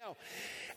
Now,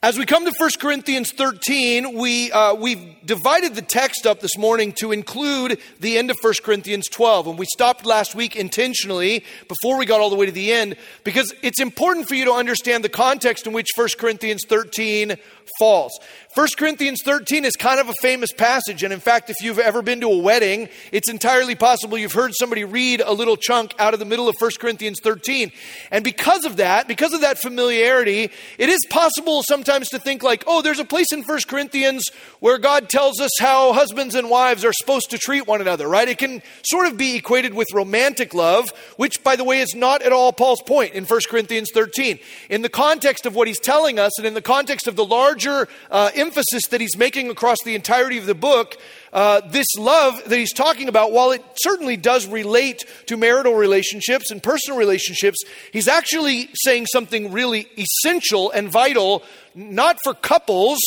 as we come to 1 Corinthians 13, we, uh, we've divided the text up this morning to include the end of 1 Corinthians 12. And we stopped last week intentionally before we got all the way to the end because it's important for you to understand the context in which 1 Corinthians 13 falls. 1 Corinthians 13 is kind of a famous passage, and in fact, if you've ever been to a wedding, it's entirely possible you've heard somebody read a little chunk out of the middle of 1 Corinthians 13. And because of that, because of that familiarity, it is possible sometimes to think like, oh, there's a place in 1 Corinthians where God tells us how husbands and wives are supposed to treat one another, right? It can sort of be equated with romantic love, which, by the way, is not at all Paul's point in 1 Corinthians 13. In the context of what he's telling us, and in the context of the larger uh, emphasis that he's making across the entirety of the book, uh, this love that he's talking about, while it certainly does relate to marital relationships and personal relationships, he's actually saying something really essential and vital, not for couples,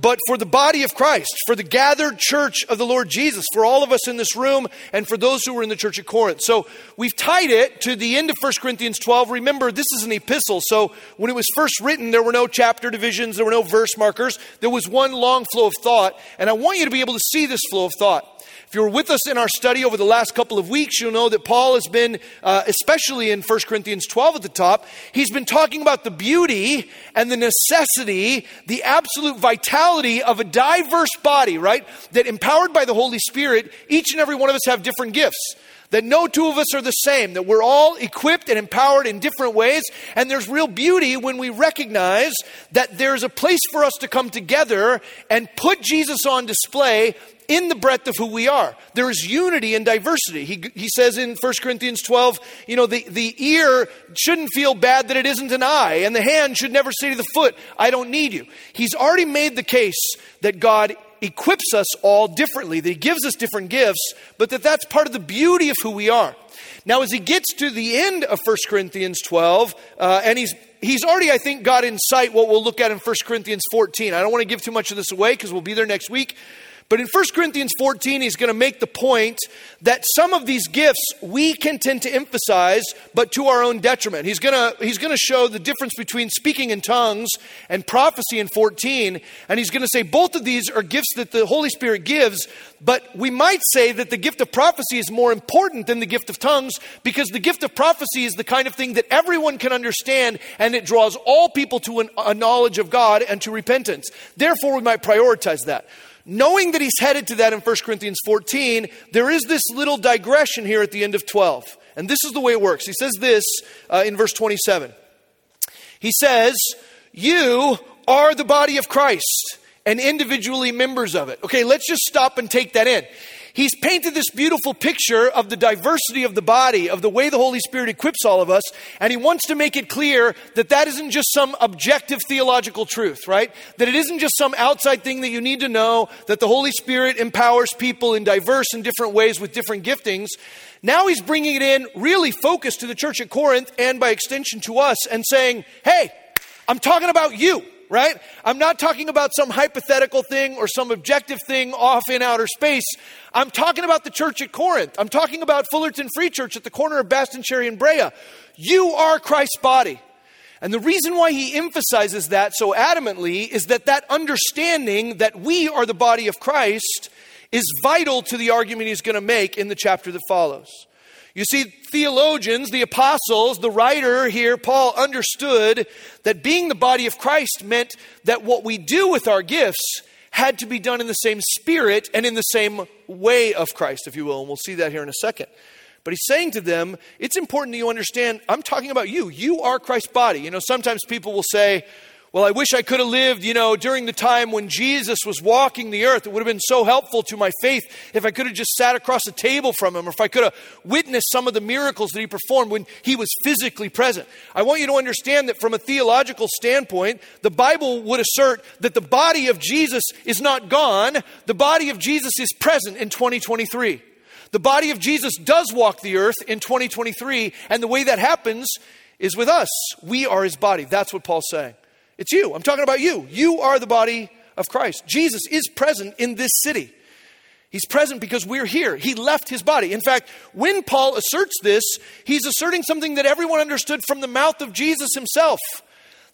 but for the body of Christ, for the gathered church of the Lord Jesus, for all of us in this room, and for those who were in the church at Corinth. So we've tied it to the end of 1 Corinthians 12. Remember, this is an epistle. So when it was first written, there were no chapter divisions, there were no verse markers. There was one long flow of thought. And I want you to be able to see this flow of thought. If you were with us in our study over the last couple of weeks, you'll know that Paul has been, uh, especially in 1 Corinthians 12 at the top, he's been talking about the beauty and the necessity, the absolute vitality of a diverse body, right? That empowered by the Holy Spirit, each and every one of us have different gifts that no two of us are the same, that we're all equipped and empowered in different ways. And there's real beauty when we recognize that there's a place for us to come together and put Jesus on display in the breadth of who we are. There is unity and diversity. He, he says in 1 Corinthians 12, you know, the, the ear shouldn't feel bad that it isn't an eye, and the hand should never say to the foot, I don't need you. He's already made the case that God equips us all differently, that He gives us different gifts, but that that's part of the beauty of who we are. Now, as he gets to the end of 1 Corinthians 12, uh, and he's he's already, I think, got in sight what we'll look at in 1 Corinthians 14. I don't want to give too much of this away because we'll be there next week. But in 1 Corinthians 14, he's going to make the point that some of these gifts we can tend to emphasize, but to our own detriment. He's going to, he's going to show the difference between speaking in tongues and prophecy in 14. And he's going to say both of these are gifts that the Holy Spirit gives, but we might say that the gift of prophecy is more important than the gift of tongues because the gift of prophecy is the kind of thing that everyone can understand and it draws all people to an, a knowledge of God and to repentance. Therefore, we might prioritize that. Knowing that he's headed to that in 1 Corinthians 14, there is this little digression here at the end of 12. And this is the way it works. He says this uh, in verse 27. He says, You are the body of Christ and individually members of it. Okay, let's just stop and take that in. He's painted this beautiful picture of the diversity of the body, of the way the Holy Spirit equips all of us, and he wants to make it clear that that isn't just some objective theological truth, right? That it isn't just some outside thing that you need to know, that the Holy Spirit empowers people in diverse and different ways with different giftings. Now he's bringing it in really focused to the church at Corinth and by extension to us and saying, hey, I'm talking about you right? I'm not talking about some hypothetical thing or some objective thing off in outer space. I'm talking about the church at Corinth. I'm talking about Fullerton Free Church at the corner of Bastanchury and Brea. You are Christ's body. And the reason why he emphasizes that so adamantly is that that understanding that we are the body of Christ is vital to the argument he's going to make in the chapter that follows. You see, theologians, the apostles, the writer here, Paul, understood that being the body of Christ meant that what we do with our gifts had to be done in the same spirit and in the same way of Christ, if you will. And we'll see that here in a second. But he's saying to them, it's important that you understand, I'm talking about you. You are Christ's body. You know, sometimes people will say, well, I wish I could have lived, you know, during the time when Jesus was walking the earth. It would have been so helpful to my faith if I could have just sat across a table from him or if I could have witnessed some of the miracles that he performed when he was physically present. I want you to understand that from a theological standpoint, the Bible would assert that the body of Jesus is not gone, the body of Jesus is present in 2023. The body of Jesus does walk the earth in 2023, and the way that happens is with us. We are his body. That's what Paul's saying. It's you. I'm talking about you. You are the body of Christ. Jesus is present in this city. He's present because we're here. He left his body. In fact, when Paul asserts this, he's asserting something that everyone understood from the mouth of Jesus himself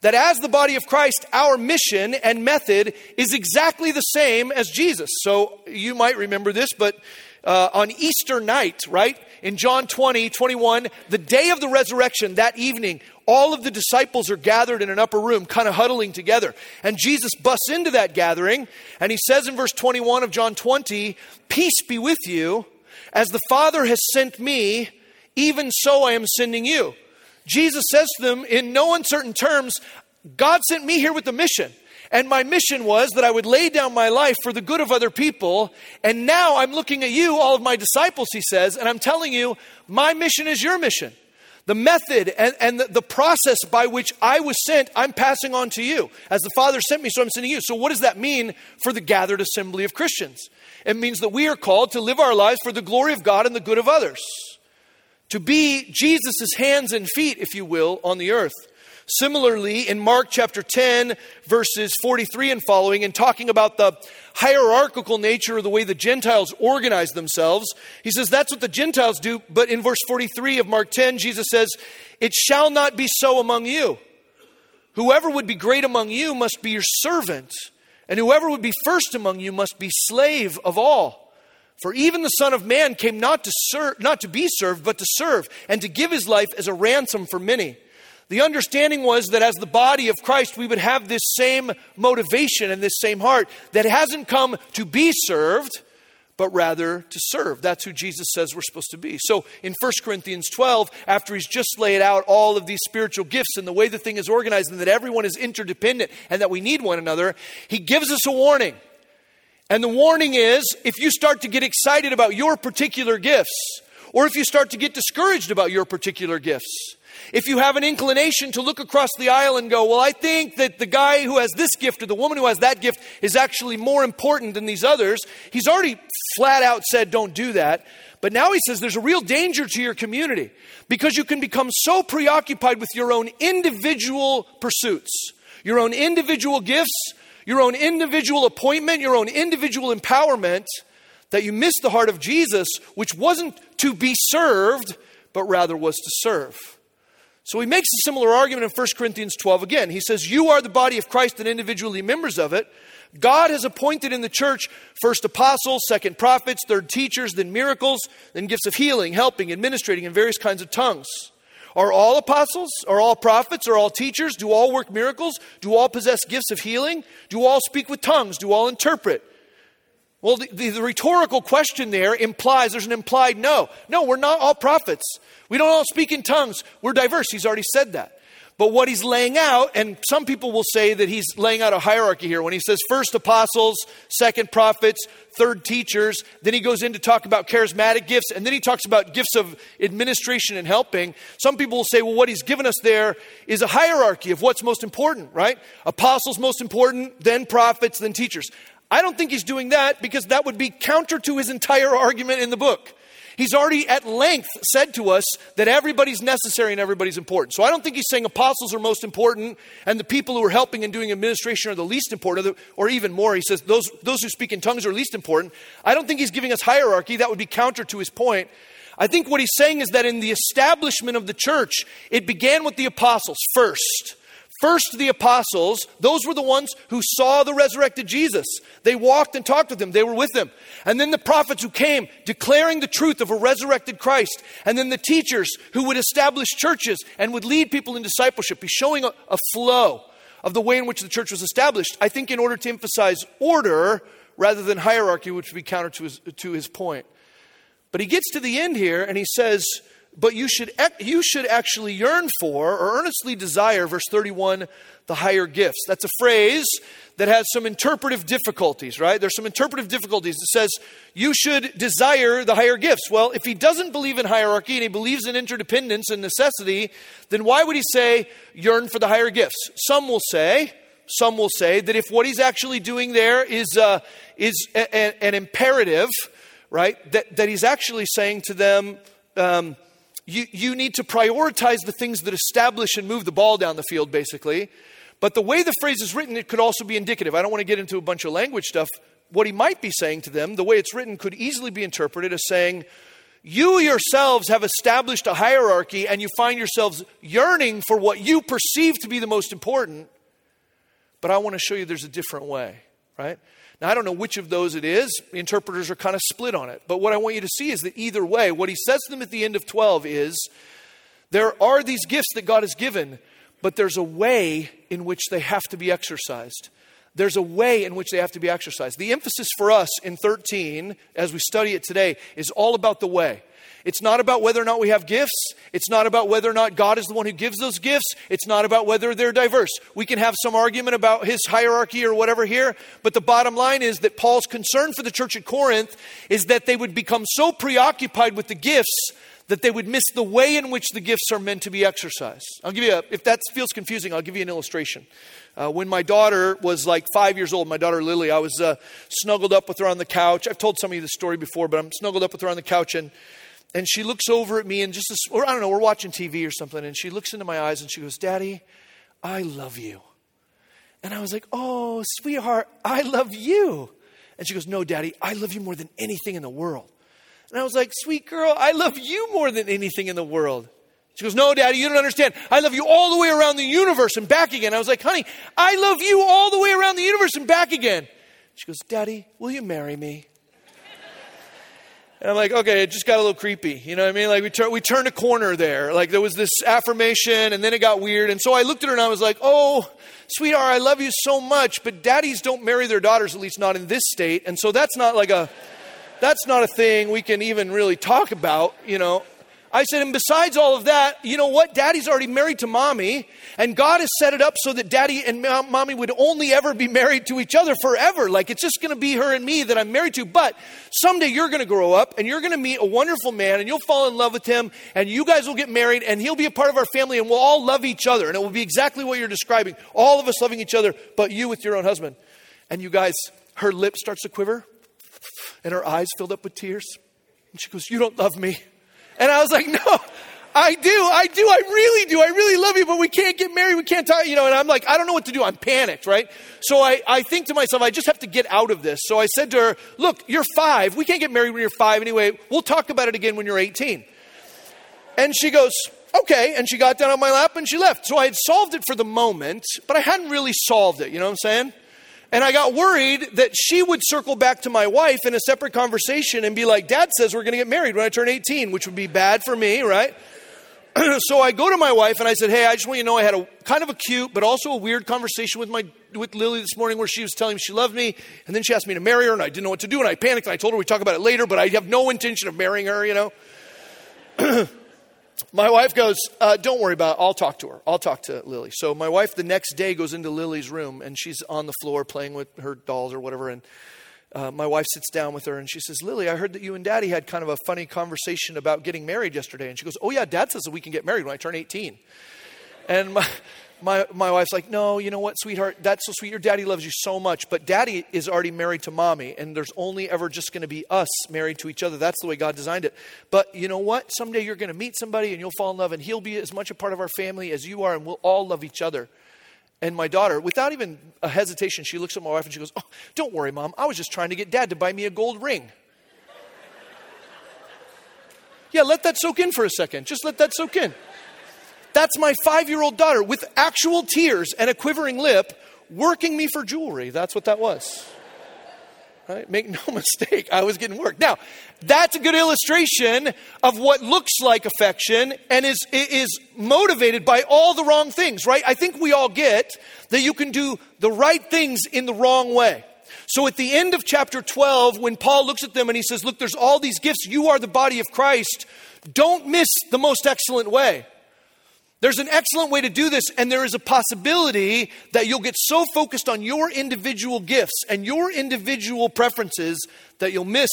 That as the body of Christ, our mission and method is exactly the same as Jesus. So you might remember this, but uh, on Easter night, right? In John 20, 21, the day of the resurrection, that evening, all of the disciples are gathered in an upper room, kind of huddling together. And Jesus busts into that gathering, and he says in verse 21 of John 20, Peace be with you. As the Father has sent me, even so I am sending you. Jesus says to them in no uncertain terms, God sent me here with a mission. And my mission was that I would lay down my life for the good of other people. And now I'm looking at you, all of my disciples, he says, and I'm telling you, my mission is your mission. The method and, and the, the, process by which I was sent, I'm passing on to you. As the Father sent me, so I'm sending you. So, what does that mean for the gathered assembly of Christians? It means that we are called to live our lives for the glory of God and the good of others to be Jesus' hands and feet, if you will, on the earth. Similarly, in Mark chapter 10, verses 43 and following, and talking about the hierarchical nature of the way the Gentiles organize themselves, he says that's what the Gentiles do. But in verse 43 of Mark 10, Jesus says, It shall not be so among you. Whoever would be great among you must be your servant, and whoever would be first among you must be slave of all. For even the Son of Man came not to, serve, not to be served, but to serve, and to give his life as a ransom for many. The understanding was that as the body of Christ, we would have this same motivation and this same heart that hasn't come to be served, but rather to serve. That's who Jesus says we're supposed to be. So in 1 Corinthians 12, after he's just laid out all of these spiritual gifts and the way the thing is organized and that everyone is interdependent and that we need one another, he gives us a warning. And the warning is if you start to get excited about your particular gifts, or if you start to get discouraged about your particular gifts, if you have an inclination to look across the aisle and go, Well, I think that the guy who has this gift or the woman who has that gift is actually more important than these others, he's already flat out said, Don't do that. But now he says there's a real danger to your community because you can become so preoccupied with your own individual pursuits, your own individual gifts, your own individual appointment, your own individual empowerment, that you miss the heart of Jesus, which wasn't to be served, but rather was to serve. So he makes a similar argument in 1 Corinthians 12 again. He says, You are the body of Christ and individually members of it. God has appointed in the church first apostles, second prophets, third teachers, then miracles, then gifts of healing, helping, administrating, and various kinds of tongues. Are all apostles? Are all prophets? Are all teachers? Do all work miracles? Do all possess gifts of healing? Do all speak with tongues? Do all interpret? Well, the, the, the, rhetorical question there implies there's an implied no. No, we're not all prophets. We don't all speak in tongues. We're diverse. He's already said that. But what he's laying out, and some people will say that he's laying out a hierarchy here when he says first apostles, second prophets, third teachers, then he goes in to talk about charismatic gifts, and then he talks about gifts of administration and helping. Some people will say, well, what he's given us there is a hierarchy of what's most important, right? Apostles most important, then prophets, then teachers. I don't think he's doing that because that would be counter to his entire argument in the book. He's already at length said to us that everybody's necessary and everybody's important. So I don't think he's saying apostles are most important and the people who are helping and doing administration are the least important, or even more. He says those, those who speak in tongues are least important. I don't think he's giving us hierarchy. That would be counter to his point. I think what he's saying is that in the establishment of the church, it began with the apostles first. First, the apostles, those were the ones who saw the resurrected Jesus. They walked and talked with him, they were with him. And then the prophets who came declaring the truth of a resurrected Christ. And then the teachers who would establish churches and would lead people in discipleship, be showing a, a flow of the way in which the church was established. I think in order to emphasize order rather than hierarchy, which would be counter to his, to his point. But he gets to the end here and he says, but you should, you should actually yearn for or earnestly desire, verse 31, the higher gifts. That's a phrase that has some interpretive difficulties, right? There's some interpretive difficulties. It says, you should desire the higher gifts. Well, if he doesn't believe in hierarchy and he believes in interdependence and necessity, then why would he say, yearn for the higher gifts? Some will say, some will say that if what he's actually doing there is, uh, is a, a, an imperative, right, that, that he's actually saying to them, um, you, you need to prioritize the things that establish and move the ball down the field, basically. But the way the phrase is written, it could also be indicative. I don't want to get into a bunch of language stuff. What he might be saying to them, the way it's written, could easily be interpreted as saying, You yourselves have established a hierarchy and you find yourselves yearning for what you perceive to be the most important. But I want to show you there's a different way, right? Now, I don't know which of those it is. Interpreters are kind of split on it. But what I want you to see is that either way, what he says to them at the end of 12 is there are these gifts that God has given, but there's a way in which they have to be exercised. There's a way in which they have to be exercised. The emphasis for us in 13, as we study it today, is all about the way. It's not about whether or not we have gifts. It's not about whether or not God is the one who gives those gifts. It's not about whether they're diverse. We can have some argument about his hierarchy or whatever here, but the bottom line is that Paul's concern for the church at Corinth is that they would become so preoccupied with the gifts that they would miss the way in which the gifts are meant to be exercised. I'll give you a, if that feels confusing, I'll give you an illustration. Uh, when my daughter was like five years old, my daughter Lily, I was uh, snuggled up with her on the couch. I've told some of you this story before, but I'm snuggled up with her on the couch, and and she looks over at me and just, or I don't know, we're watching TV or something, and she looks into my eyes and she goes, Daddy, I love you. And I was like, Oh, sweetheart, I love you. And she goes, No, Daddy, I love you more than anything in the world. And I was like, Sweet girl, I love you more than anything in the world. She goes, No, Daddy, you don't understand. I love you all the way around the universe and back again. I was like, Honey, I love you all the way around the universe and back again. She goes, Daddy, will you marry me? And I'm like, okay, it just got a little creepy. You know what I mean? Like we, tur- we turned a corner there. Like there was this affirmation and then it got weird. And so I looked at her and I was like, oh, sweetheart, I love you so much, but daddies don't marry their daughters, at least not in this state. And so that's not like a, that's not a thing we can even really talk about, you know. I said, and besides all of that, you know what? Daddy's already married to mommy, and God has set it up so that daddy and mommy would only ever be married to each other forever. Like it's just going to be her and me that I'm married to. But someday you're going to grow up and you're going to meet a wonderful man and you'll fall in love with him, and you guys will get married, and he'll be a part of our family, and we'll all love each other. And it will be exactly what you're describing all of us loving each other, but you with your own husband. And you guys, her lip starts to quiver, and her eyes filled up with tears. And she goes, You don't love me. And I was like, no, I do, I do, I really do, I really love you, but we can't get married, we can't talk, you know, and I'm like, I don't know what to do, I'm panicked, right? So I, I think to myself, I just have to get out of this. So I said to her, look, you're five, we can't get married when you're five anyway, we'll talk about it again when you're 18. And she goes, okay, and she got down on my lap and she left. So I had solved it for the moment, but I hadn't really solved it, you know what I'm saying? And I got worried that she would circle back to my wife in a separate conversation and be like, Dad says we're going to get married when I turn 18, which would be bad for me, right? so I go to my wife and I said, Hey, I just want you to know I had a kind of a cute, but also a weird conversation with my with Lily this morning where she was telling me she loved me, and then she asked me to marry her, and I didn't know what to do, and I panicked, and I told her we'd talk about it later, but I have no intention of marrying her, you know. my wife goes, uh, Don't worry about it. I'll talk to her. I'll talk to Lily. So my wife the next day goes into Lily's room and she's on the floor playing with her dolls or whatever. And uh, my wife sits down with her and she says, Lily, I heard that you and daddy had kind of a funny conversation about getting married yesterday. And she goes, Oh, yeah, dad says that we can get married when I turn 18. And my, my, my wife's like, no, you know what, sweetheart, that's so sweet. Your daddy loves you so much, but daddy is already married to mommy, and there's only ever just going to be us married to each other. That's the way God designed it. But you know what? Someday you're going to meet somebody and you'll fall in love, and he'll be as much a part of our family as you are, and we'll all love each other. And my daughter, without even a hesitation, she looks at my wife and she goes, oh, Don't worry, mom. I was just trying to get dad to buy me a gold ring. yeah, let that soak in for a second. Just let that soak in. That's my five year old daughter with actual tears and a quivering lip working me for jewelry. That's what that was. Right? Make no mistake, I was getting work. Now, that's a good illustration of what looks like affection and is, is motivated by all the wrong things, right? I think we all get that you can do the right things in the wrong way. So at the end of chapter 12, when Paul looks at them and he says, Look, there's all these gifts, you are the body of Christ, don't miss the most excellent way. There's an excellent way to do this, and there is a possibility that you'll get so focused on your individual gifts and your individual preferences that you'll miss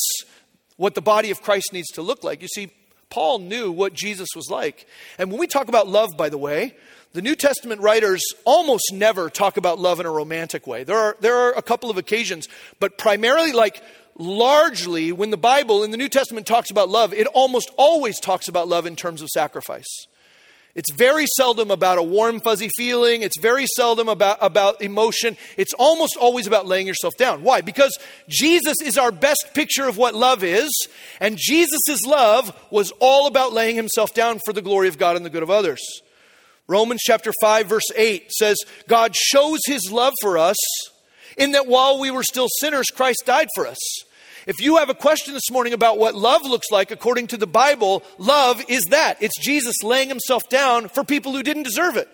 what the body of Christ needs to look like. You see, Paul knew what Jesus was like. And when we talk about love, by the way, the New Testament writers almost never talk about love in a romantic way. There are, there are a couple of occasions, but primarily, like largely, when the Bible in the New Testament talks about love, it almost always talks about love in terms of sacrifice. It's very seldom about a warm, fuzzy feeling. It's very seldom about, about emotion. It's almost always about laying yourself down. Why? Because Jesus is our best picture of what love is, and Jesus' love was all about laying himself down for the glory of God and the good of others. Romans chapter 5, verse 8 says, God shows his love for us in that while we were still sinners, Christ died for us. If you have a question this morning about what love looks like according to the Bible, love is that. It's Jesus laying himself down for people who didn't deserve it,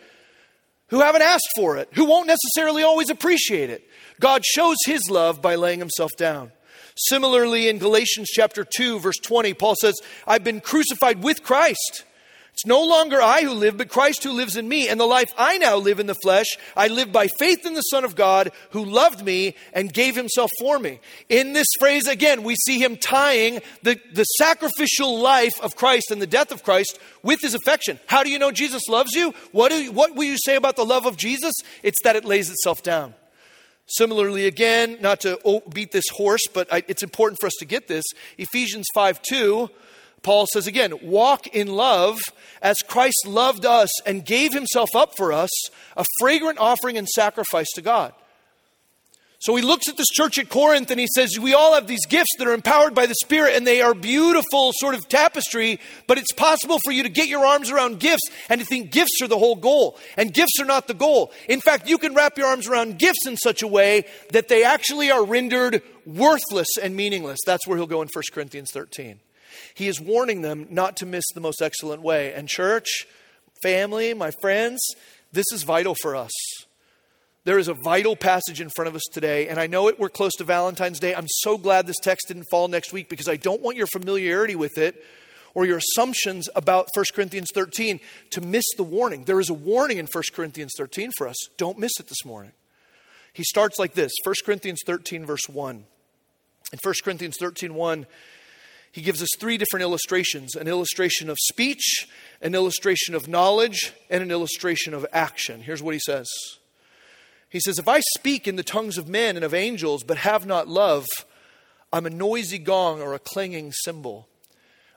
who haven't asked for it, who won't necessarily always appreciate it. God shows his love by laying himself down. Similarly, in Galatians chapter 2, verse 20, Paul says, I've been crucified with Christ. It's no longer I who live, but Christ who lives in me. And the life I now live in the flesh, I live by faith in the Son of God who loved me and gave himself for me. In this phrase, again, we see him tying the, the sacrificial life of Christ and the death of Christ with his affection. How do you know Jesus loves you? What, do, what will you say about the love of Jesus? It's that it lays itself down. Similarly, again, not to beat this horse, but it's important for us to get this. Ephesians 5 2 Paul says again, walk in love as Christ loved us and gave himself up for us, a fragrant offering and sacrifice to God. So he looks at this church at Corinth and he says, We all have these gifts that are empowered by the Spirit and they are beautiful, sort of tapestry, but it's possible for you to get your arms around gifts and to think gifts are the whole goal. And gifts are not the goal. In fact, you can wrap your arms around gifts in such a way that they actually are rendered worthless and meaningless. That's where he'll go in 1 Corinthians 13. He is warning them not to miss the most excellent way. And, church, family, my friends, this is vital for us. There is a vital passage in front of us today, and I know it, we're close to Valentine's Day. I'm so glad this text didn't fall next week because I don't want your familiarity with it or your assumptions about 1 Corinthians 13 to miss the warning. There is a warning in 1 Corinthians 13 for us. Don't miss it this morning. He starts like this 1 Corinthians 13, verse 1. In 1 Corinthians 13, 1, he gives us three different illustrations an illustration of speech, an illustration of knowledge, and an illustration of action. Here's what he says He says, If I speak in the tongues of men and of angels, but have not love, I'm a noisy gong or a clanging cymbal.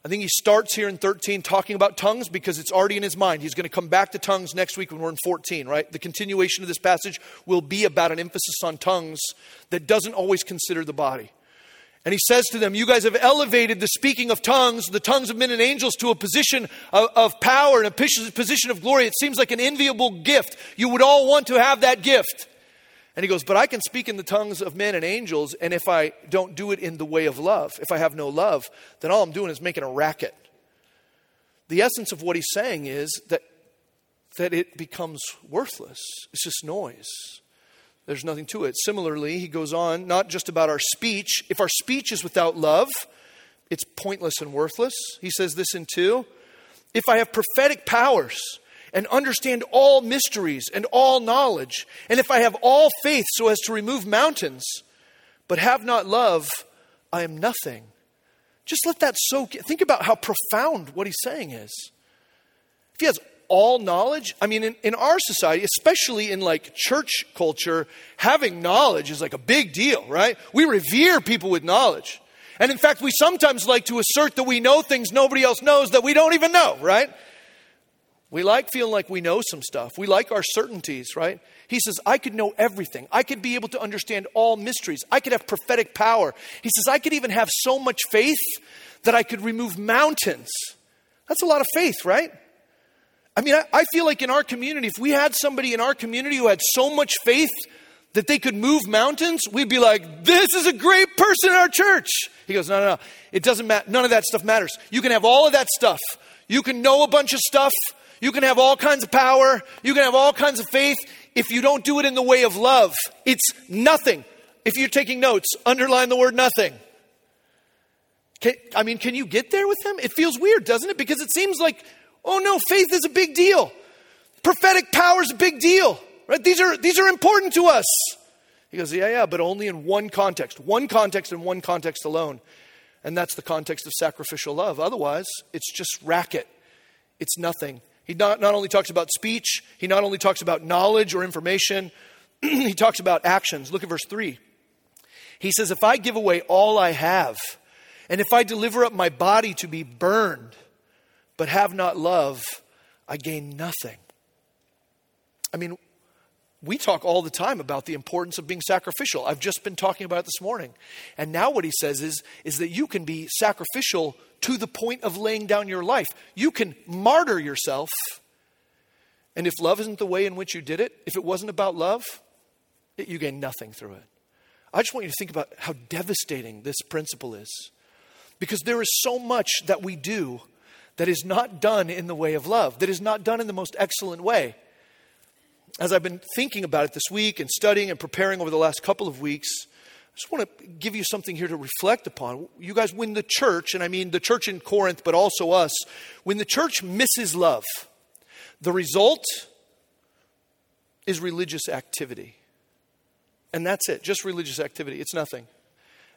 I think he starts here in 13 talking about tongues because it's already in his mind. He's going to come back to tongues next week when we're in 14, right? The continuation of this passage will be about an emphasis on tongues that doesn't always consider the body. And he says to them, You guys have elevated the speaking of tongues, the tongues of men and angels, to a position of, of, power and a position of glory. It seems like an enviable gift. You would all want to have that gift. And he goes, But I can speak in the tongues of men and angels, and if I don't do it in the way of love, if I have no love, then all I'm doing is making a racket. The essence of what he's saying is that, that it becomes worthless, it's just noise. There's nothing to it. Similarly, he goes on, not just about our speech. If our speech is without love, it's pointless and worthless. He says this in 2. If I have prophetic powers and understand all mysteries and all knowledge, and if I have all faith so as to remove mountains, but have not love, I am nothing. Just let that soak in. Think about how profound what he's saying is. If he has all knowledge? I mean, in, in our society, especially in like church culture, having knowledge is like a big deal, right? We revere people with knowledge. And in fact, we sometimes like to assert that we know things nobody else knows that we don't even know, right? We like feeling like we know some stuff. We like our certainties, right? He says, I could know everything. I could be able to understand all mysteries. I could have prophetic power. He says, I could even have so much faith that I could remove mountains. That's a lot of faith, right? I mean, I, I feel like in our community, if we had somebody in our community who had so much faith that they could move mountains, we'd be like, this is a great person in our church. He goes, no, no, no. It doesn't matter. None of that stuff matters. You can have all of that stuff. You can know a bunch of stuff. You can have all kinds of power. You can have all kinds of faith. If you don't do it in the way of love, it's nothing. If you're taking notes, underline the word nothing. Can, I mean, can you get there with him? It feels weird, doesn't it? Because it seems like Oh no, faith is a big deal. Prophetic power is a big deal. Right? These are these are important to us. He goes, Yeah, yeah, but only in one context. One context and one context alone. And that's the context of sacrificial love. Otherwise, it's just racket. It's nothing. He not, not only talks about speech, he not only talks about knowledge or information, he talks about actions. Look at verse 3. He says, If I give away all I have, and if I deliver up my body to be burned, but have not love, I gain nothing. I mean, we talk all the time about the importance of being sacrificial. I've just been talking about it this morning. And now what he says is, is that you can be sacrificial to the point of laying down your life. You can martyr yourself. And if love isn't the way in which you did it, if it wasn't about love, it, you gain nothing through it. I just want you to think about how devastating this principle is. Because there is so much that we do that is not done in the way of love, that is not done in the most excellent way. As I've been thinking about it this week and studying and preparing over the last couple of weeks, I just want to give you something here to reflect upon. You guys, when the church, and I mean the church in Corinth, but also us, when the church misses love, the result is religious activity. And that's it, just religious activity. It's nothing.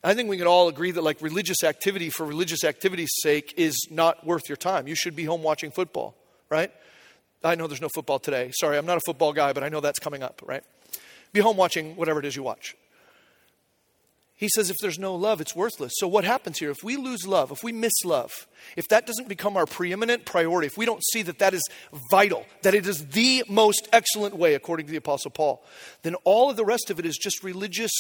I think we can all agree that like religious activity for religious activity's sake is not worth your time. You should be home watching football, right? I know there's no football today. Sorry, I'm not a football guy, but I know that's coming up, right? Be home watching whatever it is you watch. He says if there's no love, it's worthless. So, what happens here? If we lose love, if we miss love, if that doesn't become our preeminent priority, if we don't see that that is vital, that it is the most excellent way, according to the Apostle Paul, then all of the rest of it is just religious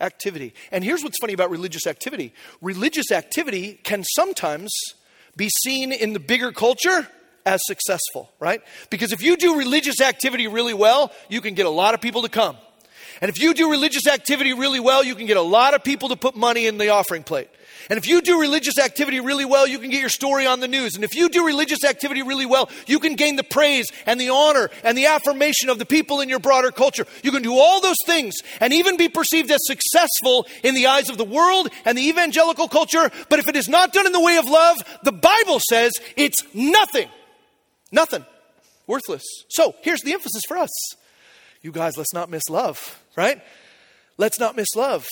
activity. And here's what's funny about religious activity religious activity can sometimes be seen in the bigger culture as successful, right? Because if you do religious activity really well, you can get a lot of people to come. And if you do religious activity really well, you can get a lot of people to put money in the offering plate. And if you do religious activity really well, you can get your story on the news. And if you do religious activity really well, you can gain the praise and the honor and the affirmation of the people in your broader culture. You can do all those things and even be perceived as successful in the eyes of the world and the evangelical culture. But if it is not done in the way of love, the Bible says it's nothing. Nothing. Worthless. So here's the emphasis for us. You guys, let's not miss love right? Let's not miss love.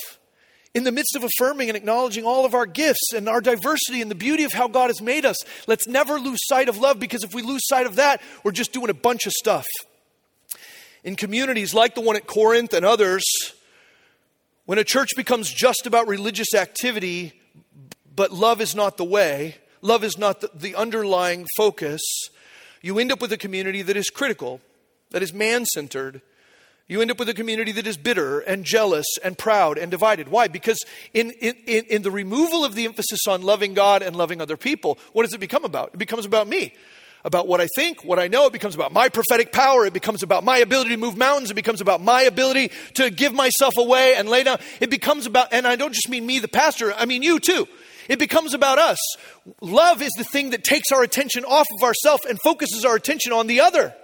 In the midst of affirming and acknowledging all of our gifts and our diversity and the beauty of how God has made us, let's never lose sight of love because if we lose sight of that, we're just doing a bunch of stuff. In communities like the one at Corinth and others, when a church becomes just about religious activity, but love is not the way, love is not the, underlying focus, you end up with a community that is critical, that is man centered, you end up with a community that is bitter and jealous and proud and divided. Why? Because in, in, in the removal of the emphasis on loving God and loving other people, what does it become about? It becomes about me, about what I think, what I know. It becomes about my prophetic power. It becomes about my ability to move mountains. It becomes about my ability to give myself away and lay down. It becomes about, and I don't just mean me, the pastor, I mean you too. It becomes about us. Love is the thing that takes our attention off of ourselves and focuses our attention on the other.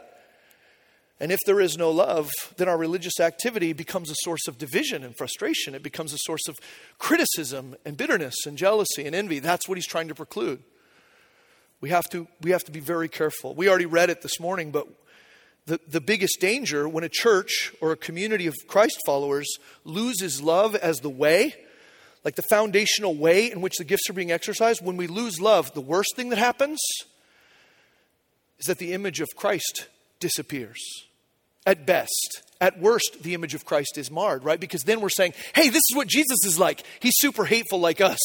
And if there is no love, then our religious activity becomes a source of division and frustration. It becomes a source of criticism and bitterness and jealousy and envy. That's what he's trying to preclude. We have to, we have to be very careful. We already read it this morning, but the, the biggest danger when a church or a community of Christ followers loses love as the way, like the foundational way in which the gifts are being exercised, when we lose love, the worst thing that happens is that the image of Christ disappears at best. At worst, the image of Christ is marred, right? Because then we're saying, hey, this is what Jesus is like. He's super hateful like us.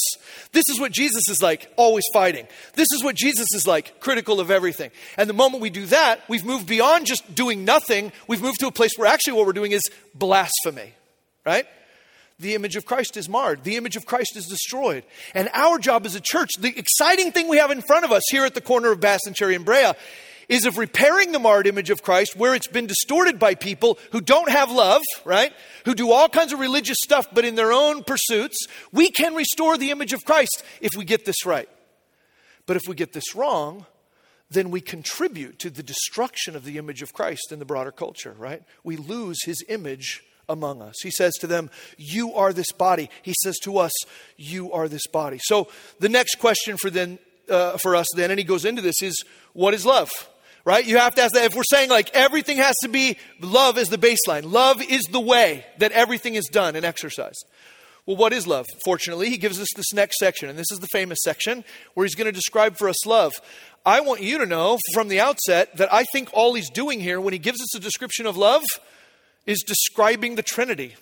This is what Jesus is like, always fighting. This is what Jesus is like, critical of everything. And the moment we do that, we've moved beyond just doing nothing. We've moved to a place where actually what we're doing is blasphemy, right? The image of Christ is marred. The image of Christ is destroyed. And our job as a church, the exciting thing we have in front of us here at the corner of Bastanchury and Brea is of repairing the marred image of Christ where it's been distorted by people who don't have love, right? Who do all kinds of religious stuff but in their own pursuits. We can restore the image of Christ if we get this right. But if we get this wrong, then we contribute to the destruction of the image of Christ in the broader culture, right? We lose his image among us. He says to them, You are this body. He says to us, You are this body. So the next question for then uh, for us then, and he goes into this, is what is love? Right? You have to ask that. If we're saying like everything has to be love is the baseline, love is the way that everything is done and exercised. Well, what is love? Fortunately, he gives us this next section, and this is the famous section where he's going to describe for us love. I want you to know from the outset that I think all he's doing here when he gives us a description of love is describing the Trinity.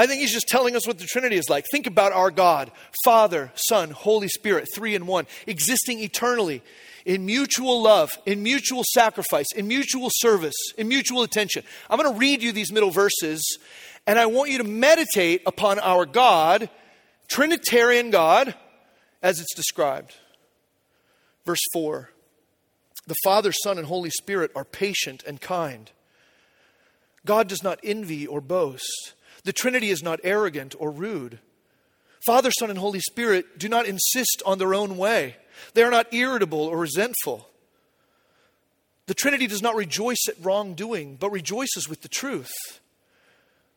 I think he's just telling us what the Trinity is like. Think about our God Father, Son, Holy Spirit, three in one, existing eternally in mutual love, in mutual sacrifice, in mutual service, in mutual attention. I'm going to read you these middle verses, and I want you to meditate upon our God, Trinitarian God, as it's described. Verse 4 The Father, Son, and Holy Spirit are patient and kind. God does not envy or boast. The Trinity is not arrogant or rude. Father, Son, and Holy Spirit do not insist on their own way. They are not irritable or resentful. The Trinity does not rejoice at wrongdoing, but rejoices with the truth.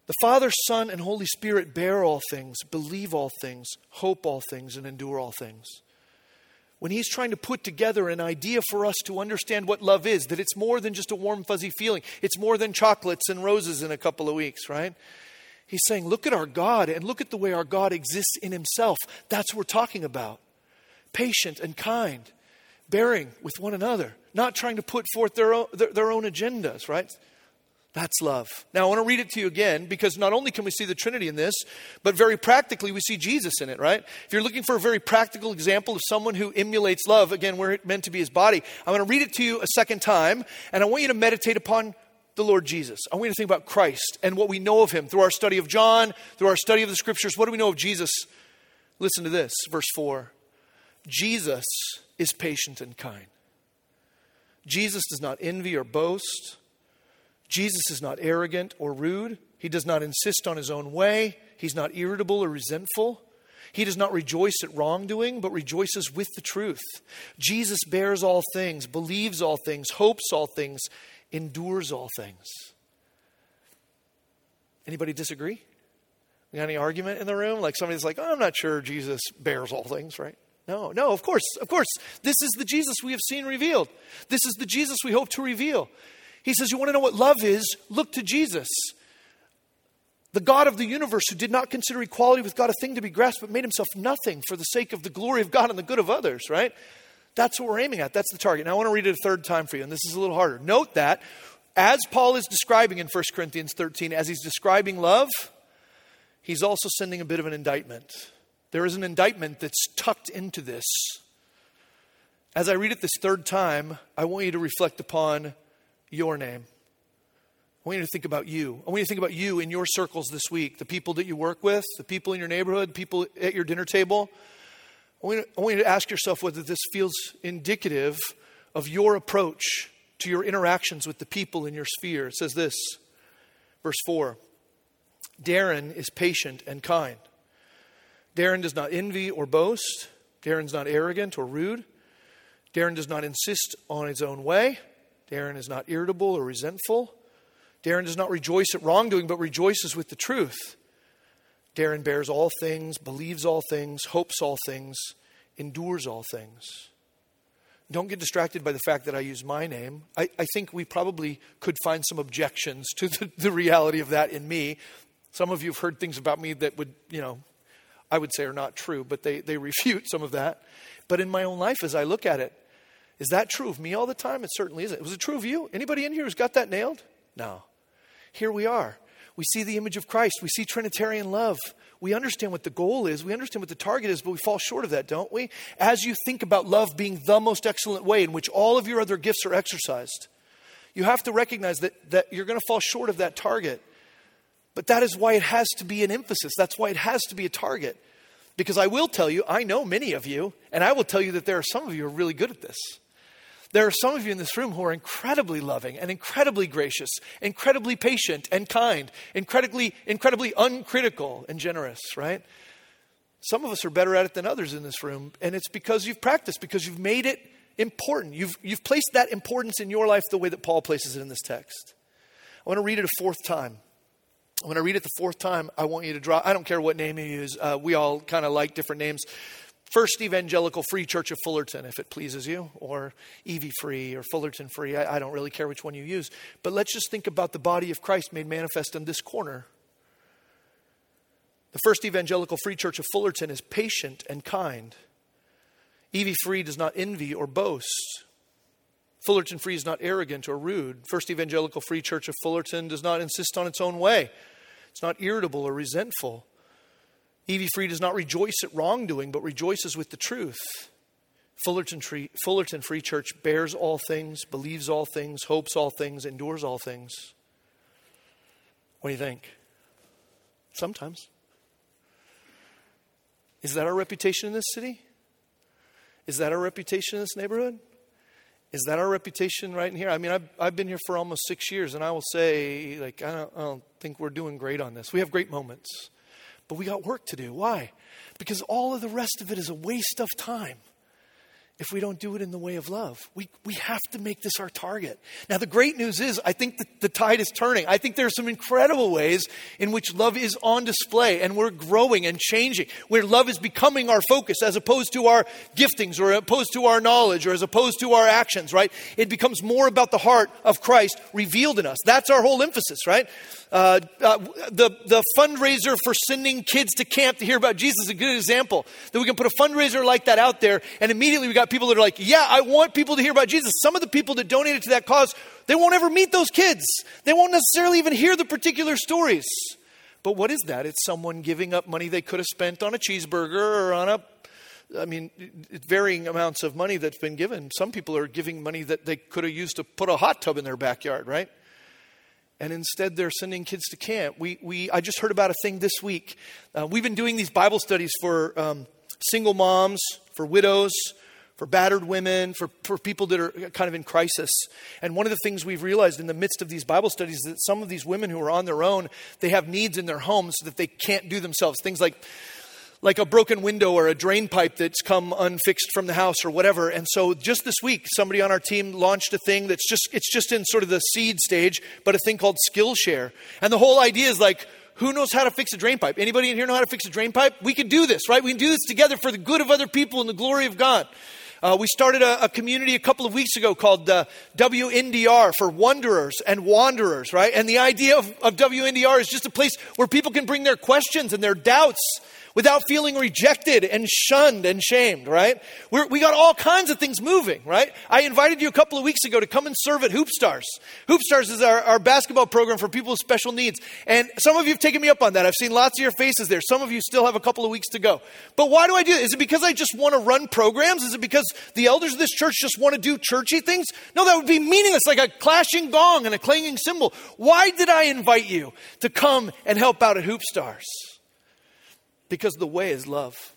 The Father, Son, and Holy Spirit bear all things, believe all things, hope all things, and endure all things. When He's trying to put together an idea for us to understand what love is, that it's more than just a warm, fuzzy feeling, it's more than chocolates and roses in a couple of weeks, right? He's saying, look at our God and look at the way our God exists in Himself. That's what we're talking about patient and kind, bearing with one another, not trying to put forth their own, their, their own agendas, right? That's love. Now, I want to read it to you again because not only can we see the Trinity in this, but very practically we see Jesus in it, right? If you're looking for a very practical example of someone who emulates love, again, we're meant to be his body, I'm going to read it to you a second time, and I want you to meditate upon the Lord Jesus. I want you to think about Christ and what we know of him through our study of John, through our study of the scriptures. What do we know of Jesus? Listen to this, verse 4. Jesus is patient and kind. Jesus does not envy or boast. Jesus is not arrogant or rude. He does not insist on his own way. He's not irritable or resentful. He does not rejoice at wrongdoing, but rejoices with the truth. Jesus bears all things, believes all things, hopes all things, endures all things. Anybody disagree? We got any argument in the room? Like somebody's like, oh, I'm not sure Jesus bears all things, right? No, no, of course, of course. This is the Jesus we have seen revealed. This is the Jesus we hope to reveal. He says, You want to know what love is? Look to Jesus. The God of the universe who did not consider equality with God a thing to be grasped, but made himself nothing for the sake of the glory of God and the good of others, right? That's what we're aiming at. That's the target. Now, I want to read it a third time for you, and this is a little harder. Note that as Paul is describing in 1 Corinthians 13, as he's describing love, he's also sending a bit of an indictment. There is an indictment that's tucked into this. As I read it this third time, I want you to reflect upon your name. I want you to think about you. I want you to think about you in your circles this week, the people that you work with, the people in your neighborhood, people at your dinner table. I want, you to, I want you to ask yourself whether this feels indicative of your approach to your interactions with the people in your sphere. It says this, verse 4 Darin is patient and kind. Darin does not envy or boast. Darin's not arrogant or rude. Darin does not insist on his own way. Darin is not irritable or resentful. Darin does not rejoice at wrongdoing, but rejoices with the truth. Darin bears all things, believes all things, hopes all things, endures all things. Don't get distracted by the fact that I use my name. I, I think we probably could find some objections to the, the reality of that in me. Some of you have heard things about me that would, you know, I would say are not true, but they, they refute some of that. But in my own life, as I look at it, is that true of me all the time? It certainly isn't. Was it true of you? Anybody in here who's got that nailed? No. Here we are. We see the image of Christ. We see Trinitarian love. We understand what the goal is. We understand what the target is, but we fall short of that, don't we? As you think about love being the most excellent way in which all of your other gifts are exercised, you have to recognize that, that you're going to fall short of that target. But that is why it has to be an emphasis. That's why it has to be a target. Because I will tell you, I know many of you, and I will tell you that there are some of you who are really good at this. There are some of you in this room who are incredibly loving and incredibly gracious, incredibly patient and kind, incredibly, incredibly uncritical and generous, right? Some of us are better at it than others in this room, and it's because you've practiced, because you've made it important. You've, you've placed that importance in your life the way that Paul places it in this text. I want to read it a fourth time. When I read it the fourth time, I want you to draw, I don't care what name you use, uh, we all kind of like different names. First Evangelical Free Church of Fullerton, if it pleases you, or Evie Free or Fullerton Free. I, I don't really care which one you use. But let's just think about the body of Christ made manifest in this corner. The First Evangelical Free Church of Fullerton is patient and kind. Evie Free does not envy or boast. Fullerton Free is not arrogant or rude. First Evangelical Free Church of Fullerton does not insist on its own way It's not irritable or resentful. Evie Free does not rejoice at wrongdoing, but rejoices with the truth. Fullerton Free, Fullerton Free Church bears all things, believes all things, hopes all things, endures all things. What do you think? Sometimes. Is that our reputation in this city? Is that our reputation in this neighborhood? Is that our reputation right in here? I mean, I've, I've been here for almost six years, and I will say, like, I don't, I don't think we're doing great on this. We have great moments, but we got work to do. Why? Because all of the rest of it is a waste of time if we don't do it in the way of love. We, we have to make this our target. Now, the great news is, I think the, the tide is turning. I think there are some incredible ways in which love is on display and we're growing and changing, where love is becoming our focus as opposed to our giftings or opposed to our knowledge or as opposed to our actions, right? It becomes more about the heart of Christ revealed in us. That's our whole emphasis, right? Uh, uh, the, the fundraiser for sending kids to camp to hear about Jesus is a good example. That we can put a fundraiser like that out there, and immediately we got people that are like, Yeah, I want people to hear about Jesus. Some of the people that donated to that cause, they won't ever meet those kids. They won't necessarily even hear the particular stories. But what is that? It's someone giving up money they could have spent on a cheeseburger or on a I mean, varying amounts of money that's been given. Some people are giving money that they could have used to put a hot tub in their backyard, right? and instead they're sending kids to camp. We, we, I just heard about a thing this week. Uh, we've been doing these Bible studies for um, single moms, for widows, for battered women, for, for people that are kind of in crisis. And one of the things we've realized in the midst of these Bible studies is that some of these women who are on their own, they have needs in their homes that they can't do themselves. Things like like a broken window or a drain pipe that's come unfixed from the house or whatever. And so just this week, somebody on our team launched a thing that's just it's just in sort of the seed stage, but a thing called Skillshare. And the whole idea is like who knows how to fix a drain pipe? Anybody in here know how to fix a drain pipe? We can do this, right? We can do this together for the good of other people and the glory of God. Uh, we started a, a, community a couple of weeks ago called uh, WNDR for Wanderers and Wanderers, right? And the idea of, of WNDR is just a place where people can bring their questions and their doubts without feeling rejected and shunned and shamed, right? We're, we got all kinds of things moving, right? I invited you a couple of weeks ago to come and serve at Hoop Stars. Hoop Stars is our, our basketball program for people with special needs. And some of you have taken me up on that. I've seen lots of your faces there. Some of you still have a couple of weeks to go. But why do I do it? Is it because I just want to run programs? Is it because the elders of this church just want to do churchy things? No, that would be meaningless, like a clashing gong and a clanging cymbal. Why did I invite you to come and help out at Hoop Stars? Because the way is love.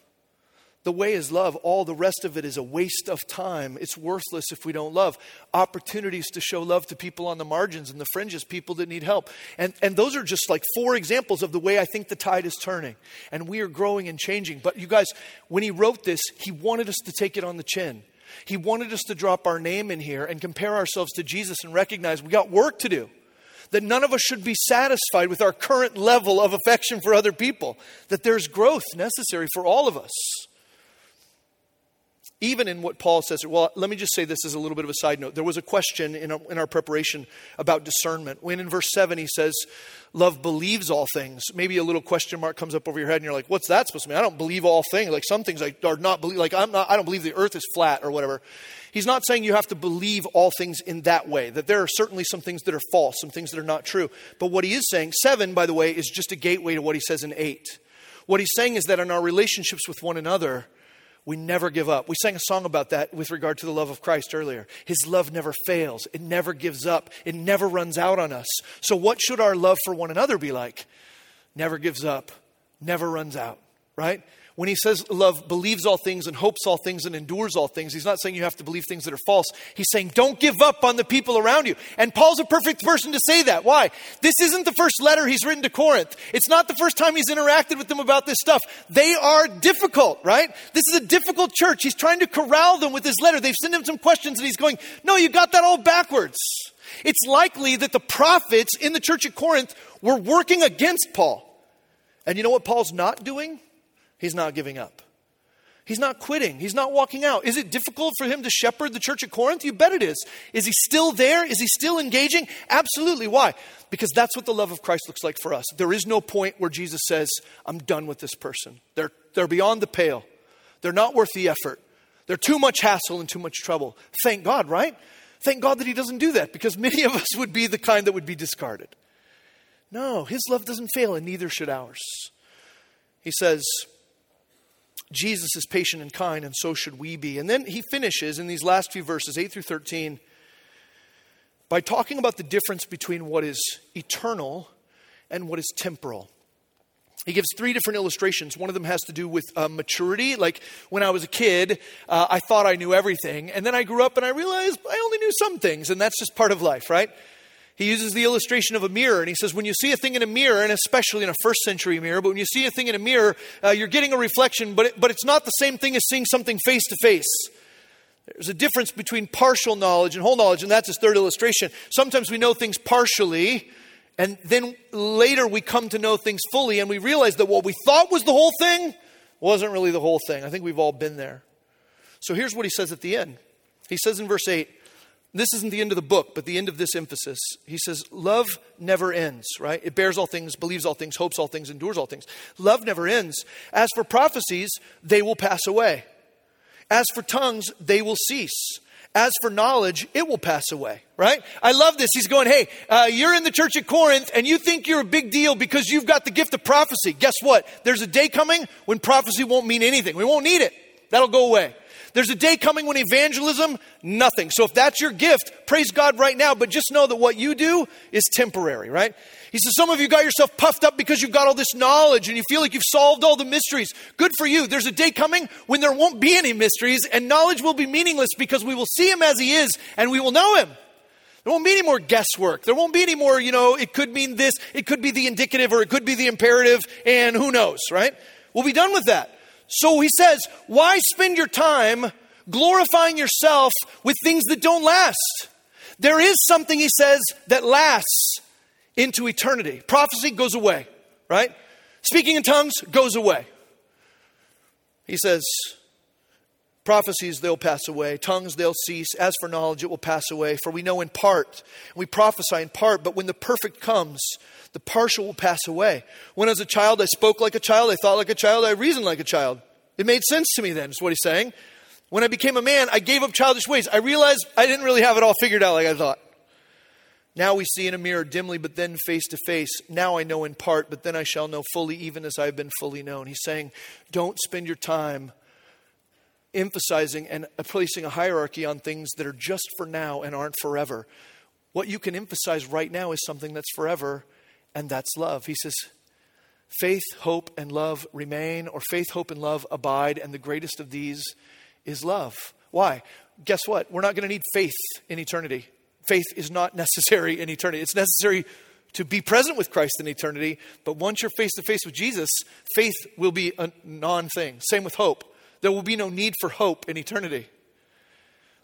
The way is love. All the rest of it is a waste of time. It's worthless if we don't love. Opportunities to show love to people on the margins and the fringes, people that need help. And, and those are just like four examples of the way I think the tide is turning. And we are growing and changing. But you guys, when he wrote this, he wanted us to take it on the chin. He wanted us to drop our name in here and compare ourselves to Jesus and recognize we got work to do that none of us should be satisfied with our current level of affection for other people, that there's growth necessary for all of us. Even in what Paul says, well, let me just say this as a little bit of a side note. There was a question in our, in our preparation about discernment. When in verse 7 he says, Love believes all things, maybe a little question mark comes up over your head and you're like, What's that supposed to mean? I don't believe all things. Like some things I are not believe, like I'm not, I don't believe the earth is flat or whatever. He's not saying you have to believe all things in that way, that there are certainly some things that are false, some things that are not true. But what he is saying, seven, by the way, is just a gateway to what he says in eight. What he's saying is that in our relationships with one another, we never give up. We sang a song about that with regard to the love of Christ earlier. His love never fails, it never gives up, it never runs out on us. So, what should our love for one another be like? Never gives up, never runs out, right? When he says love believes all things and hopes all things and endures all things, he's not saying you have to believe things that are false. He's saying don't give up on the people around you. And Paul's a perfect person to say that. Why? This isn't the first letter he's written to Corinth. It's not the first time he's interacted with them about this stuff. They are difficult, right? This is a difficult church. He's trying to corral them with his letter. They've sent him some questions and he's going, no, you got that all backwards. It's likely that the prophets in the church at Corinth were working against Paul. And you know what Paul's not doing? He's not giving up. He's not quitting. He's not walking out. Is it difficult for him to shepherd the church at Corinth? You bet it is. Is he still there? Is he still engaging? Absolutely. Why? Because that's what the love of Christ looks like for us. There is no point where Jesus says, I'm done with this person. They're, they're beyond the pale. They're not worth the effort. They're too much hassle and too much trouble. Thank God, right? Thank God that he doesn't do that because many of us would be the kind that would be discarded. No, his love doesn't fail, and neither should ours. He says, Jesus is patient and kind, and so should we be. And then he finishes in these last few verses, 8 through 13, by talking about the difference between what is eternal and what is temporal. He gives three different illustrations. One of them has to do with uh, maturity. Like when I was a kid, uh, I thought I knew everything. And then I grew up and I realized I only knew some things, and that's just part of life, right? He uses the illustration of a mirror, and he says, when you see a thing in a mirror, and especially in a first century mirror, but when you see a thing in a mirror, uh, you're getting a reflection, but, it, but it's not the same thing as seeing something face to face. There's a difference between partial knowledge and whole knowledge, and that's his third illustration. Sometimes we know things partially, and then later we come to know things fully, and we realize that what we thought was the whole thing wasn't really the whole thing. I think we've all been there. So here's what he says at the end. He says in verse 8, this isn't the end of the book, but the end of this emphasis. He says, Love never ends, right? It bears all things, believes all things, hopes all things, endures all things. Love never ends. As for prophecies, they will pass away. As for tongues, they will cease. As for knowledge, it will pass away, right? I love this. He's going, hey, uh, you're in the church at Corinth and you think you're a big deal because you've got the gift of prophecy. Guess what? There's a day coming when prophecy won't mean anything. We won't need it. That'll go away. There's a day coming when evangelism, nothing. So if that's your gift, praise God right now, but just know that what you do is temporary, right? He says, Some of you got yourself puffed up because you've got all this knowledge and you feel like you've solved all the mysteries. Good for you. There's a day coming when there won't be any mysteries and knowledge will be meaningless because we will see him as he is and we will know him. There won't be any more guesswork. There won't be any more, you know, it could mean this, it could be the indicative, or it could be the imperative, and who knows, right? We'll be done with that. So he says, why spend your time glorifying yourself with things that don't last? There is something, he says, that lasts into eternity. Prophecy goes away, right? Speaking in tongues goes away. He says, prophecies they'll pass away, tongues they'll cease. As for knowledge, it will pass away. For we know in part, we prophesy in part, but when the perfect comes, the partial will pass away. When as a child I spoke like a child, I thought like a child, I reasoned like a child. It made sense to me then, is what he's saying. When I became a man, I gave up childish ways. I realized I didn't really have it all figured out like I thought. Now we see in a mirror dimly, but then face to face. Now I know in part, but then I shall know fully, even as I have been fully known. He's saying, don't spend your time emphasizing and placing a hierarchy on things that are just for now and aren't forever. What you can emphasize right now is something that's forever and that's love. He says, faith, hope, and love remain, or faith, hope, and love abide, and the greatest of these is love. Why? Guess what? We're not going to need faith in eternity. Faith is not necessary in eternity. It's necessary to be present with Christ in eternity, but once you're face to face with Jesus, faith will be a non thing. Same with hope. There will be no need for hope in eternity.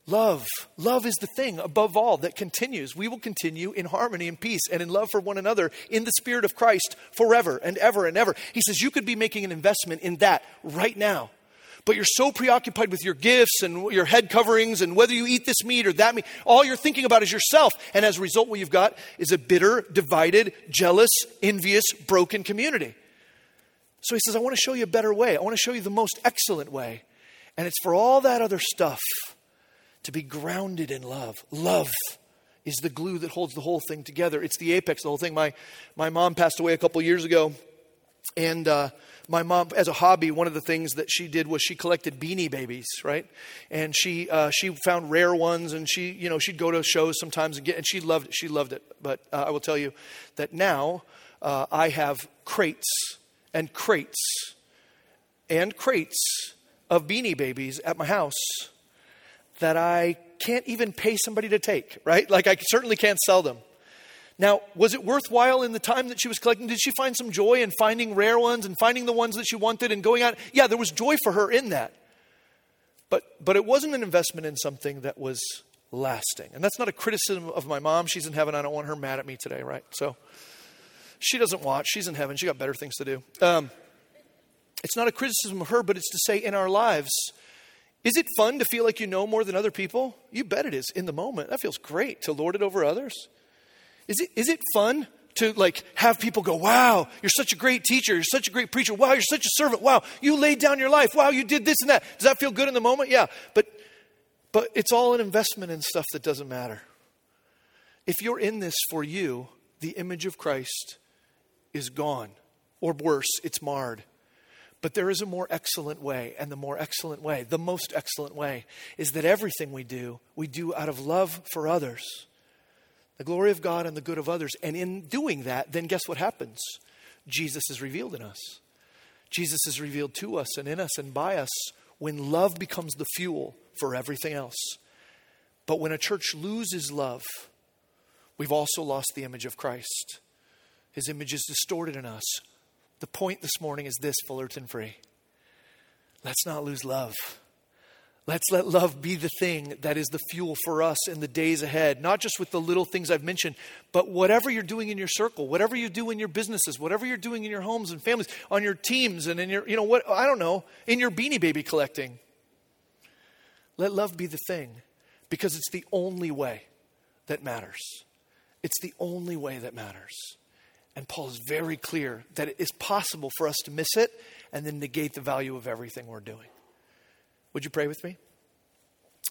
Love. Love is the thing above all that continues. We will continue in harmony and peace and in love for one another in the Spirit of Christ forever and ever and ever. He says you could be making an investment in that right now. But you're so preoccupied with your gifts and your head coverings and whether you eat this meat or that meat. All you're thinking about is yourself. And as a result, what you've got is a bitter, divided, jealous, envious, broken community. So he says, I want to show you a better way. I want to show you the most excellent way. And it's for all that other stuff to be grounded in love. Love is the glue that holds the whole thing together. It's the apex of the whole thing. My, my mom passed away a couple years ago, and uh, my mom, as a hobby, one of the things that she did was she collected beanie babies, right? And she uh, she found rare ones, and she you know she'd go to shows sometimes and get, and she loved it. She loved it. But uh, I will tell you that now uh, I have crates and crates and crates of beanie babies at my house that I can't even pay somebody to take, right? Like I certainly can't sell them. Now, was it worthwhile in the time that she was collecting? Did she find some joy in finding rare ones and finding the ones that she wanted and going out? Yeah, there was joy for her in that. But, but it wasn't an investment in something that was lasting. And that's not a criticism of my mom. She's in heaven. I don't want her mad at me today, right? So she doesn't watch. She's in heaven. She got better things to do. Um, it's not a criticism of her, but it's to say in our lives, is it fun to feel like you know more than other people? You bet it is in the moment. That feels great to lord it over others. Is it, is it fun to like have people go, wow, you're such a great teacher. You're such a great preacher. Wow, you're such a servant. Wow, you laid down your life. Wow, you did this and that. Does that feel good in the moment? Yeah. But, but it's all an investment in stuff that doesn't matter. If you're in this for you, the image of Christ, is gone, or worse, it's marred. But there is a more excellent way, and the more excellent way, the most excellent way, is that everything we do, we do out of love for others, the glory of God and the good of others. And in doing that, then guess what happens? Jesus is revealed in us. Jesus is revealed to us and in us and by us when love becomes the fuel for everything else. But when a church loses love, we've also lost the image of Christ. His image is distorted in us. The point this morning is this, Fullerton Free. Let's not lose love. Let's let love be the thing that is the fuel for us in the days ahead, not just with the little things I've mentioned, but whatever you're doing in your circle, whatever you do in your businesses, whatever you're doing in your homes and families, on your teams and in your, you know, what, I don't know, in your beanie baby collecting. Let love be the thing because it's the only way that matters. It's the only way that matters. And Paul is very clear that it is possible for us to miss it and then negate the value of everything we're doing. Would you pray with me?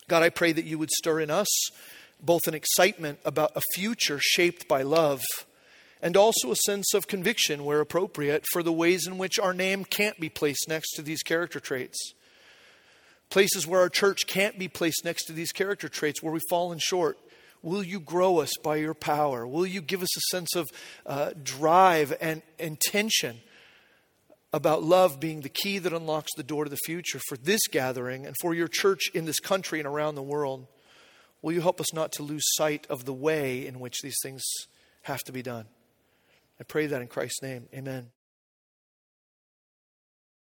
God, I pray that you would stir in us both an excitement about a future shaped by love and also a sense of conviction, where appropriate, for the ways in which our name can't be placed next to these character traits. Places where our church can't be placed next to these character traits, where we've fallen short. Will you grow us by your power? Will you give us a sense of uh, drive and intention about love being the key that unlocks the door to the future for this gathering and for your church in this country and around the world? Will you help us not to lose sight of the way in which these things have to be done? I pray that in Christ's name. Amen.